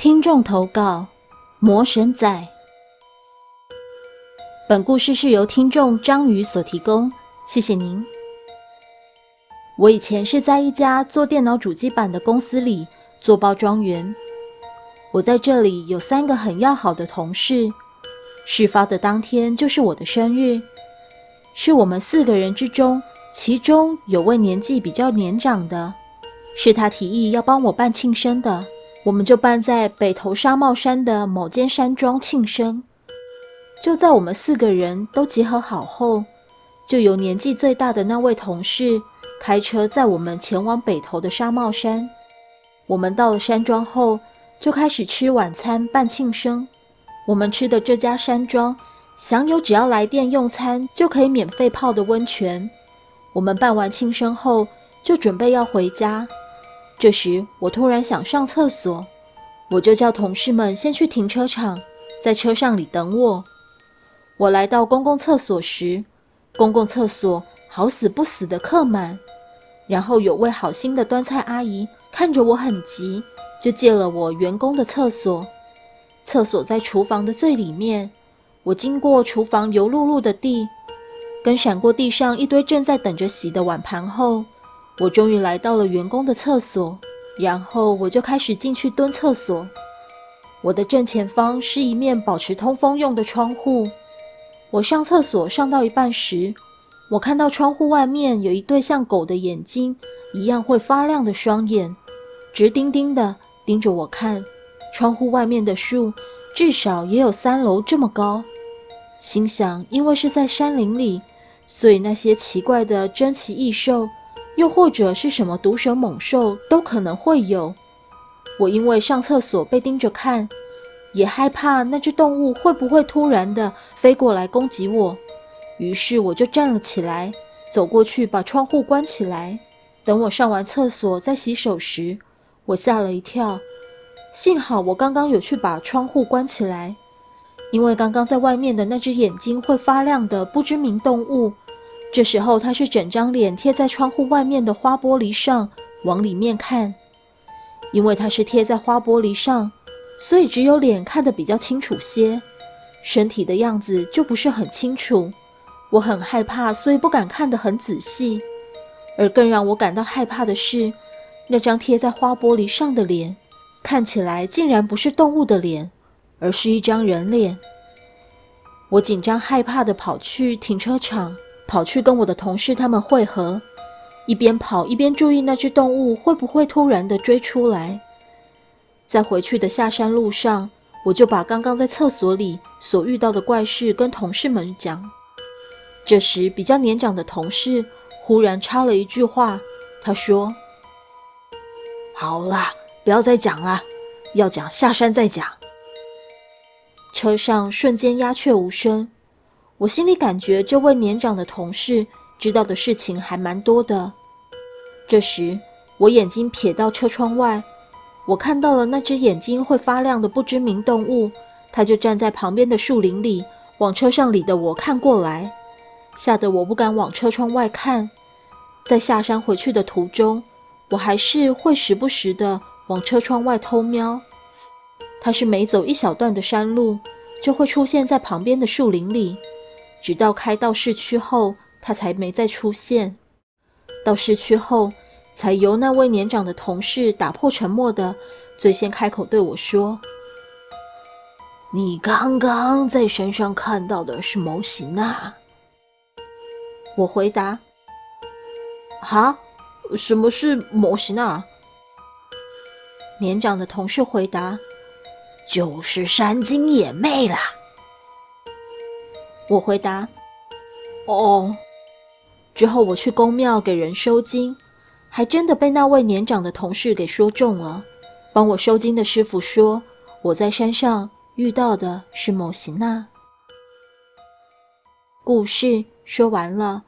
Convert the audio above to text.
听众投稿：魔神仔。本故事是由听众章鱼所提供，谢谢您。我以前是在一家做电脑主机板的公司里做包装员，我在这里有三个很要好的同事。事发的当天就是我的生日，是我们四个人之中，其中有位年纪比较年长的。是他提议要帮我办庆生的，我们就办在北头沙帽山的某间山庄庆生。就在我们四个人都集合好后，就由年纪最大的那位同事开车载我们前往北头的沙帽山。我们到了山庄后，就开始吃晚餐办庆生。我们吃的这家山庄享有只要来店用餐就可以免费泡的温泉。我们办完庆生后，就准备要回家。这时，我突然想上厕所，我就叫同事们先去停车场，在车上里等我。我来到公共厕所时，公共厕所好死不死的客满。然后有位好心的端菜阿姨看着我很急，就借了我员工的厕所。厕所在厨房的最里面。我经过厨房油漉漉的地，跟闪过地上一堆正在等着洗的碗盘后。我终于来到了员工的厕所，然后我就开始进去蹲厕所。我的正前方是一面保持通风用的窗户。我上厕所上到一半时，我看到窗户外面有一对像狗的眼睛一样会发亮的双眼，直盯盯的盯着我看。窗户外面的树至少也有三楼这么高。心想，因为是在山林里，所以那些奇怪的珍奇异兽。又或者是什么毒蛇猛兽都可能会有。我因为上厕所被盯着看，也害怕那只动物会不会突然的飞过来攻击我，于是我就站了起来，走过去把窗户关起来。等我上完厕所再洗手时，我吓了一跳，幸好我刚刚有去把窗户关起来，因为刚刚在外面的那只眼睛会发亮的不知名动物。这时候，他是整张脸贴在窗户外面的花玻璃上，往里面看。因为他是贴在花玻璃上，所以只有脸看得比较清楚些，身体的样子就不是很清楚。我很害怕，所以不敢看得很仔细。而更让我感到害怕的是，那张贴在花玻璃上的脸，看起来竟然不是动物的脸，而是一张人脸。我紧张害怕地跑去停车场。跑去跟我的同事他们会合，一边跑一边注意那只动物会不会突然的追出来。在回去的下山路上，我就把刚刚在厕所里所遇到的怪事跟同事们讲。这时，比较年长的同事忽然插了一句话，他说：“好啦，不要再讲了，要讲下山再讲。”车上瞬间鸦雀无声。我心里感觉，这位年长的同事知道的事情还蛮多的。这时，我眼睛瞥到车窗外，我看到了那只眼睛会发亮的不知名动物，它就站在旁边的树林里，往车上里的我看过来，吓得我不敢往车窗外看。在下山回去的途中，我还是会时不时的往车窗外偷瞄。它是每走一小段的山路，就会出现在旁边的树林里。直到开到市区后，他才没再出现。到市区后，才由那位年长的同事打破沉默的，最先开口对我说：“你刚刚在山上看到的是模型啊？”我回答：“哈，什么是模型啊？”年长的同事回答：“就是山精野魅啦。”我回答：“哦。”之后我去公庙给人收金，还真的被那位年长的同事给说中了。帮我收金的师傅说，我在山上遇到的是某行娜。故事说完了，